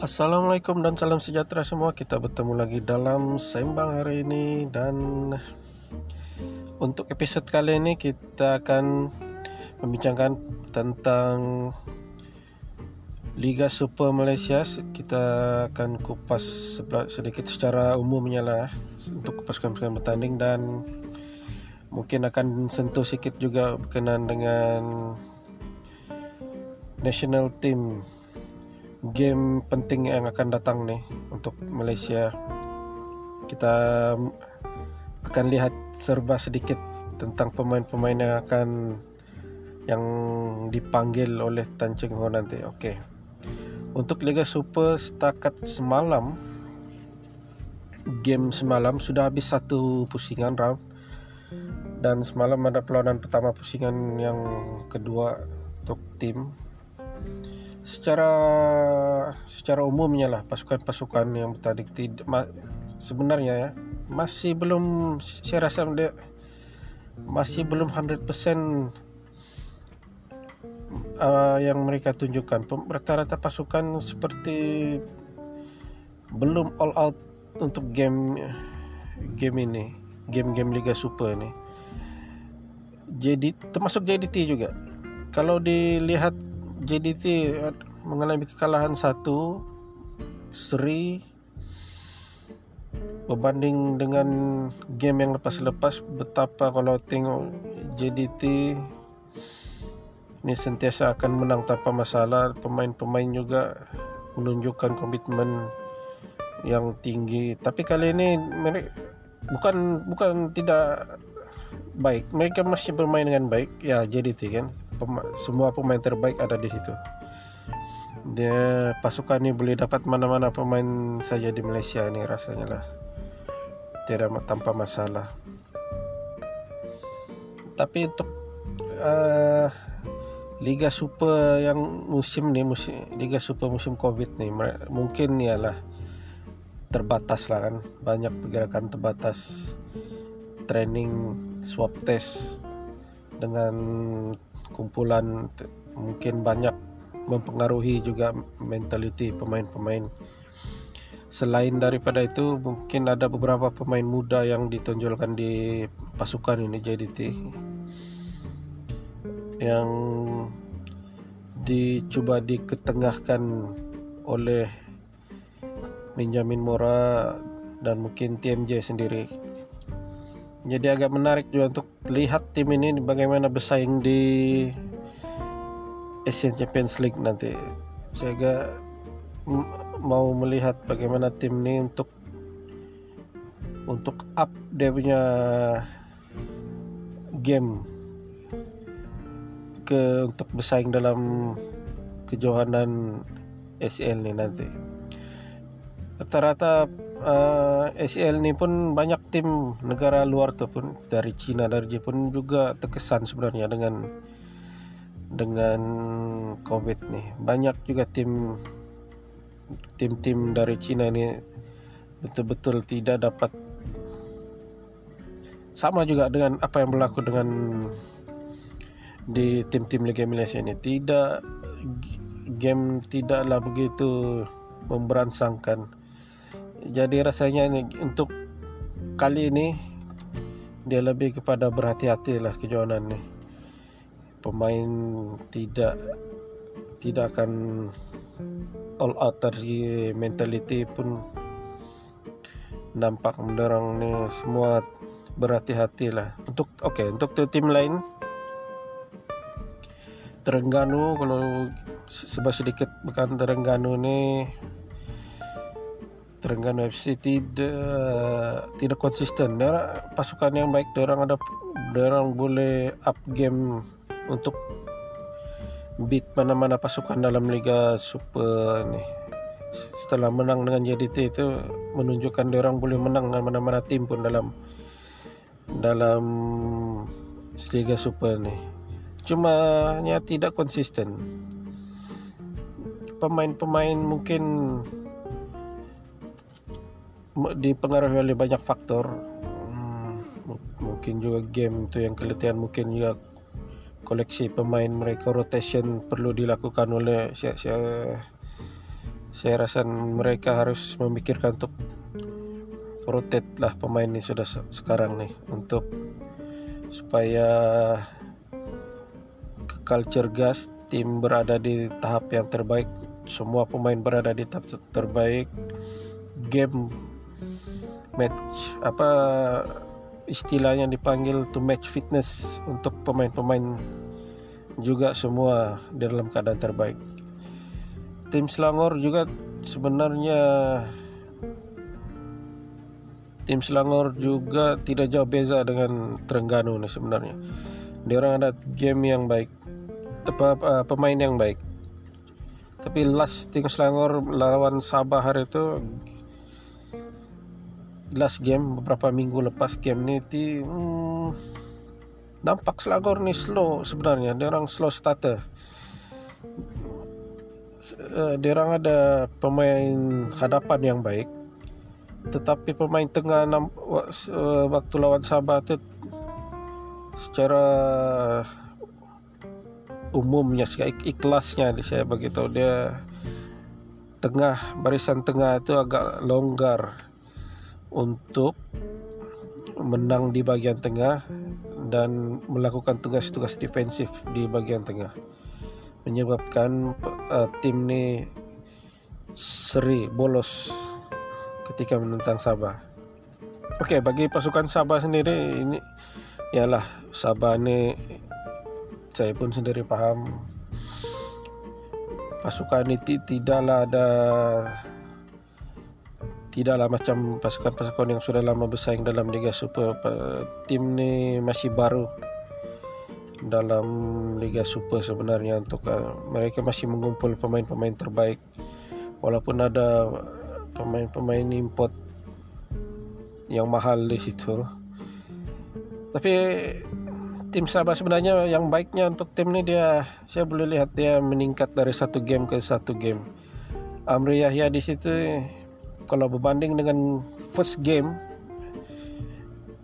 Assalamualaikum dan salam sejahtera semua. Kita bertemu lagi dalam sembang hari ini dan untuk episode kali ini kita akan membincangkan tentang Liga Super Malaysia. Kita akan kupas sedikit secara umumnya lah untuk pasukan-pasukan bertanding dan mungkin akan sentuh sedikit juga berkenaan dengan national team game penting yang akan datang nih untuk Malaysia. Kita akan lihat serba sedikit tentang pemain-pemain yang akan yang dipanggil oleh Tan Cheng Ho nanti. Okey. Untuk Liga Super setakat semalam game semalam sudah habis satu pusingan round dan semalam ada perlawanan pertama pusingan yang kedua untuk tim secara secara umumnya lah pasukan-pasukan yang bertanding tidak ma, sebenarnya ya masih belum saya rasa masih belum 100% uh, yang mereka tunjukkan. Rata-rata pasukan seperti belum all out untuk game game ini game-game Liga Super ini. Jadi termasuk JDT juga. Kalau dilihat JDT mengalami kekalahan satu seri berbanding dengan game yang lepas-lepas betapa kalau tengok JDT ini sentiasa akan menang tanpa masalah. Pemain-pemain juga menunjukkan komitmen yang tinggi. Tapi kali ini mereka bukan bukan tidak baik. Mereka masih bermain dengan baik. Ya JDT kan semua pemain terbaik ada di situ. Dia pasukan ini boleh dapat mana-mana pemain saja di Malaysia ini rasanya lah. Tidak tanpa masalah. Tapi untuk uh, Liga Super yang musim ni musim Liga Super musim Covid ni mungkin ialah terbatas lah kan banyak pergerakan terbatas training swab test dengan kumpulan mungkin banyak mempengaruhi juga mentaliti pemain-pemain. Selain daripada itu mungkin ada beberapa pemain muda yang ditonjolkan di pasukan ini JDT yang dicoba diketengahkan oleh Benjamin Mora dan mungkin TMJ sendiri jadi agak menarik juga untuk lihat tim ini bagaimana bersaing di Asian Champions League nanti. Saya agak mau melihat bagaimana tim ini untuk untuk up dia punya game ke untuk bersaing dalam kejohanan SL ni nanti. Rata-rata uh, eh, ACL ni pun banyak tim negara luar pun dari China dari Jepun juga terkesan sebenarnya dengan dengan COVID ni. Banyak juga tim tim-tim dari China ini betul-betul tidak dapat sama juga dengan apa yang berlaku dengan di tim-tim Liga Malaysia ini tidak game tidaklah begitu memberansangkan jadi rasanya ini untuk kali ini dia lebih kepada berhati-hati lah kejohanan ni pemain tidak tidak akan all out dari mentality pun nampak mendorong ni semua berhati-hati lah. Untuk okey untuk tim lain Terengganu kalau sebab sedikit bukan Terengganu ni Terengganu FC tidak tidak konsisten. Dia pasukan yang baik, dia orang ada dia orang boleh up game untuk beat mana-mana pasukan dalam Liga Super ni. Setelah menang dengan JDT itu menunjukkan dia orang boleh menang dengan mana-mana tim pun dalam dalam Liga Super ni. Cuma hanya tidak konsisten. Pemain-pemain mungkin dipengaruhi oleh banyak faktor. Hmm, mungkin juga game itu yang keletihan mungkin juga koleksi pemain mereka rotation perlu dilakukan oleh saya rasa mereka harus memikirkan untuk rotate lah pemain ini sudah sekarang nih untuk supaya culture gas tim berada di tahap yang terbaik semua pemain berada di tahap terbaik. Game match apa istilahnya dipanggil to match fitness untuk pemain-pemain juga semua dalam keadaan terbaik tim Selangor juga sebenarnya tim Selangor juga tidak jauh beza dengan Terengganu nih sebenarnya. Dia orang ada game yang baik, tepat uh, pemain yang baik. Tapi last tim Selangor lawan Sabah hari itu last game beberapa minggu lepas game ini ti hmm, nampak Selangor nih slow sebenarnya. Dia orang slow starter. Uh, dia orang ada pemain hadapan yang baik tetapi pemain tengah eh, waktu lawan Sabah itu secara umumnya ikhlasnya saya begitu dia tengah barisan tengah itu agak longgar untuk menang di bagian tengah dan melakukan tugas-tugas defensif di bagian tengah menyebabkan uh, tim ini seri bolos ketika menentang Sabah. Oke, bagi pasukan Sabah sendiri ini ialah Sabah ini saya pun sendiri paham pasukan ini tidaklah ada tidaklah macam pasukan-pasukan yang sudah lama bersaing dalam Liga Super tim ini masih baru dalam Liga Super sebenarnya untuk uh, mereka masih mengumpul pemain-pemain terbaik walaupun ada pemain-pemain import yang mahal di situ. Tapi tim Sabah sebenarnya yang baiknya untuk tim ini dia saya boleh lihat dia meningkat dari satu game ke satu game. Amri Yahya di situ kalau berbanding dengan first game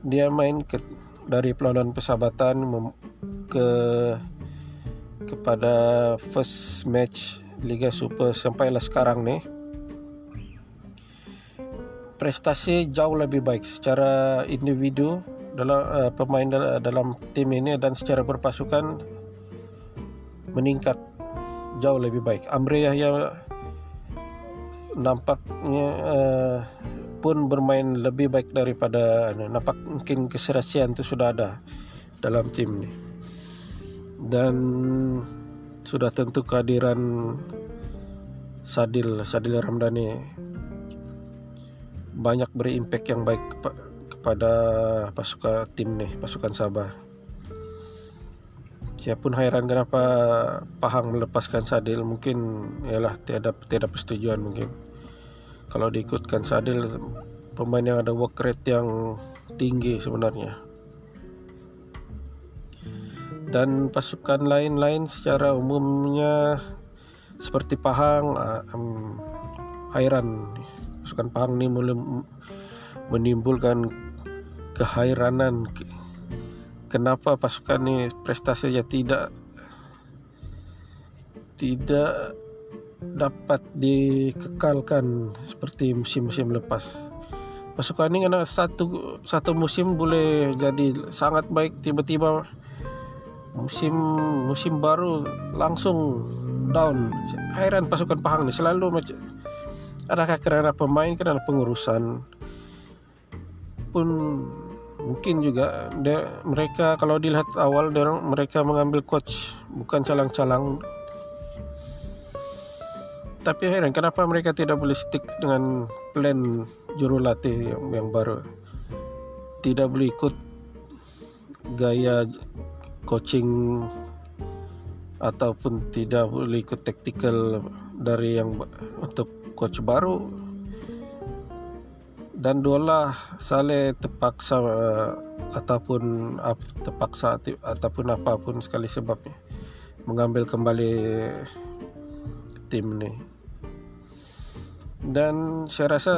dia main ke dari perlawanan persahabatan ke kepada first match Liga Super sampailah sekarang nih prestasi jauh lebih baik secara individu dalam uh, pemain dal dalam tim ini dan secara berpasukan meningkat jauh lebih baik. Amri Yahya nampaknya uh, pun bermain lebih baik daripada uh, nampak mungkin keserasian itu sudah ada dalam tim ini. Dan sudah tentu kehadiran Sadil Sadil Ramdhani banyak beri impact yang baik kepada pasukan tim nih pasukan Sabah. Saya pun heran kenapa Pahang melepaskan Sadil mungkin ialah tiada tiada persetujuan mungkin. Kalau diikutkan Sadil pemain yang ada work rate yang tinggi sebenarnya. Dan pasukan lain-lain secara umumnya seperti Pahang um, pasukan Pahang ini mulai menimbulkan kehairanan kenapa pasukan ini prestasinya tidak tidak dapat dikekalkan seperti musim-musim lepas. Pasukan ini karena satu satu musim boleh jadi sangat baik tiba-tiba musim musim baru langsung down. Heran pasukan Pahang ini selalu macam adakah karena pemain karena pengurusan pun mungkin juga mereka kalau dilihat awal mereka mengambil coach bukan calang-calang tapi heran kenapa mereka tidak boleh stick dengan plan jurulatih yang, yang baru? Tidak boleh ikut gaya coaching ataupun tidak boleh ikut tactical dari yang untuk coach baru. Dan Dola Saleh terpaksa uh, ataupun terpaksa ataupun apapun sekali sebabnya mengambil kembali tim ini dan saya rasa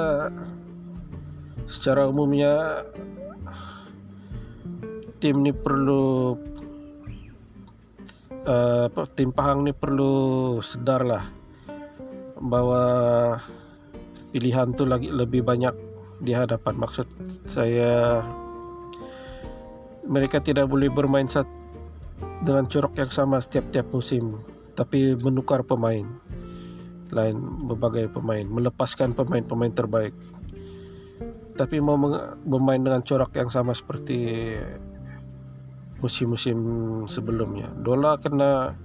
secara umumnya tim ini perlu uh, tim Pahang ini perlu sedar lah bahwa pilihan tuh lagi lebih banyak di hadapan. Maksud saya mereka tidak boleh bermain dengan corok yang sama setiap-tiap musim tapi menukar pemain lain berbagai pemain melepaskan pemain-pemain terbaik. Tapi mau bermain dengan corak yang sama seperti musim-musim sebelumnya. Dola kena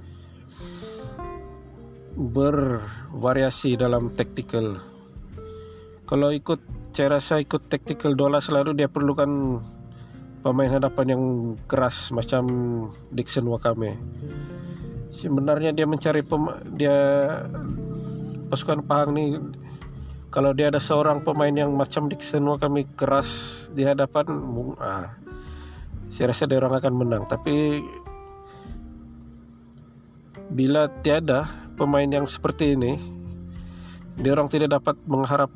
bervariasi dalam tactical. Kalau ikut saya rasa ikut tactical Dola selalu dia perlukan pemain hadapan yang keras macam Dixon Wakame. Sebenarnya dia mencari pem dia pasukan Pahang ni kalau dia ada seorang pemain yang macam Dixon kami keras di hadapan ah, saya rasa dia orang akan menang. Tapi bila tiada pemain yang seperti ini dia orang tidak dapat mengharap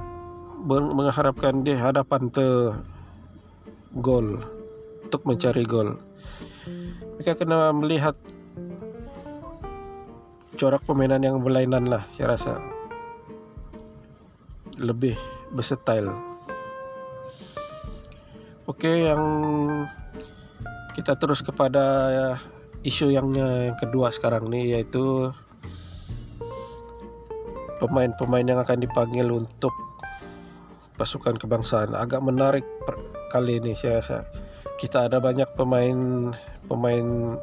mengharapkan di hadapan te gol untuk mencari gol. Mereka kena melihat corak permainan yang berlainan lah saya rasa lebih versatile. Oke, yang kita terus kepada isu yang, yang kedua sekarang nih yaitu pemain-pemain yang akan dipanggil untuk pasukan kebangsaan. Agak menarik per, kali ini saya rasa. Kita ada banyak pemain pemain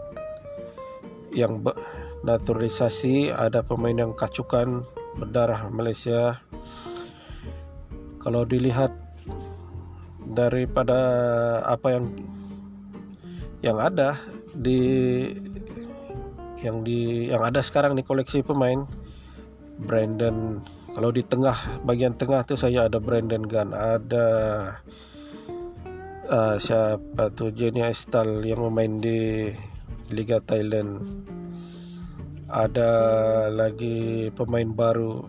yang naturalisasi, ada pemain yang kacukan berdarah Malaysia kalau dilihat daripada apa yang yang ada di yang di yang ada sekarang di koleksi pemain Brandon kalau di tengah bagian tengah tuh saya ada Brandon Gunn ada uh, siapa tuh Jenny Estal yang memain di Liga Thailand. Ada lagi pemain baru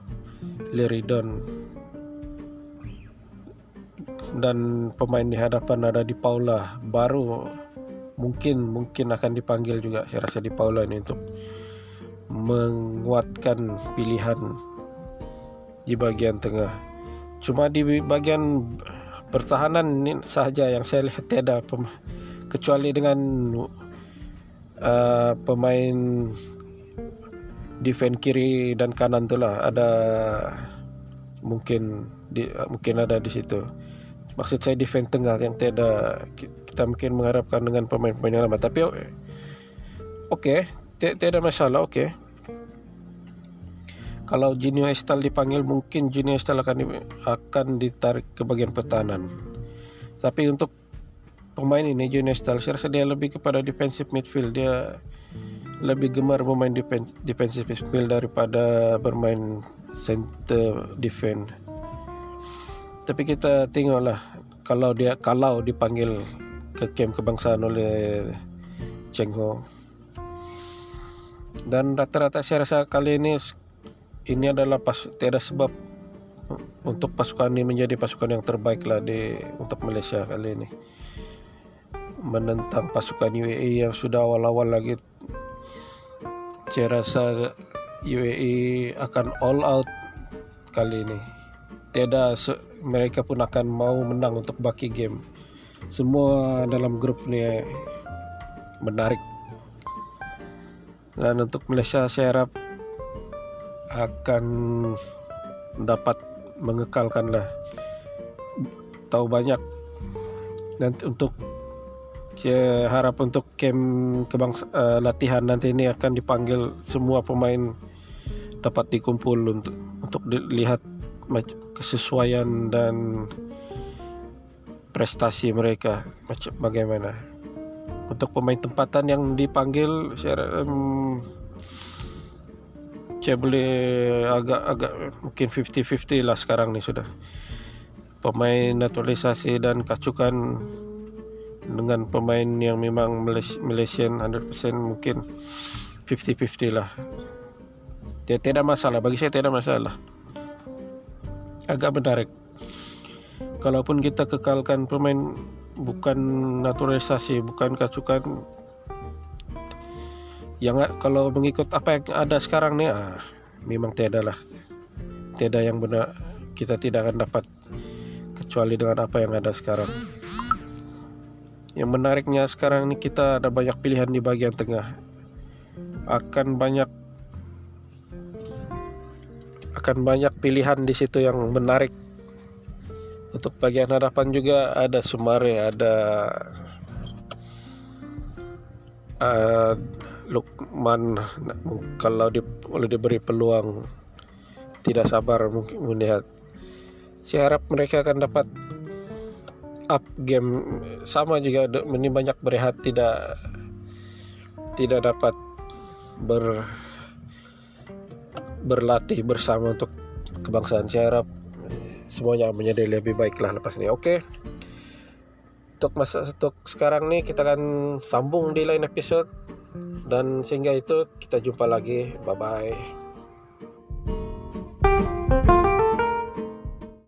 Liridon dan pemain di hadapan ada di Paula. Baru mungkin mungkin akan dipanggil juga saya rasa di Paula ini untuk menguatkan pilihan di bagian tengah. Cuma di bagian pertahanan ini saja yang saya lihat tidak kecuali dengan uh, pemain defense kiri dan kanan itulah ada mungkin di, mungkin ada di situ maksud saya defense tengah yang tidak kita mungkin mengharapkan dengan pemain-pemain yang lama tapi oke okay, tidak masalah oke okay. kalau Junior Estal dipanggil mungkin Junior Estal akan akan ditarik ke bagian pertahanan. Tapi untuk pemain ini Junior Estal saya rasa dia lebih kepada defensive midfield. Dia lebih gemar bermain defensive midfield daripada bermain center defense tapi kita tengoklah kalau dia kalau dipanggil ke camp kebangsaan oleh Cheng Ho. Dan rata-rata saya rasa kali ini ini adalah pas tiada sebab untuk pasukan ini menjadi pasukan yang terbaik lah di untuk Malaysia kali ini. Menentang pasukan UAE yang sudah awal-awal lagi saya rasa UAE akan all out kali ini. Tiada mereka pun akan mau menang untuk baki game. Semua dalam grup ni menarik. Dan untuk Malaysia saya harap akan dapat mengekalkan lah. Tahu banyak. Dan untuk saya harap untuk camp kebangsa, uh, latihan nanti ini akan dipanggil semua pemain dapat dikumpul untuk untuk dilihat kesesuaian dan prestasi mereka macam bagaimana? Untuk pemain tempatan yang dipanggil saya um, saya boleh agak-agak mungkin 50-50 lah sekarang ni sudah. Pemain naturalisasi dan kacukan dengan pemain yang memang Malaysian 100% mungkin 50-50 lah. Dia tidak masalah. Bagi saya tidak masalah agak menarik. Kalaupun kita kekalkan pemain bukan naturalisasi, bukan kacukan yang kalau mengikut apa yang ada sekarang ni, ah, memang tiada lah. tidak yang benar kita tidak akan dapat kecuali dengan apa yang ada sekarang yang menariknya sekarang ini kita ada banyak pilihan di bagian tengah akan banyak akan banyak pilihan di situ yang menarik. Untuk bagian hadapan juga ada Sumare ada uh, Lukman. Kalau di, boleh diberi peluang tidak sabar mungkin melihat. Saya harap mereka akan dapat up game. Sama juga ini banyak berehat tidak tidak dapat ber berlatih bersama untuk kebangsaan saya harap semuanya menjadi lebih baik lah lepas ini. Oke. Untuk masa untuk sekarang nih kita akan sambung di lain episode. Dan sehingga itu kita jumpa lagi. Bye bye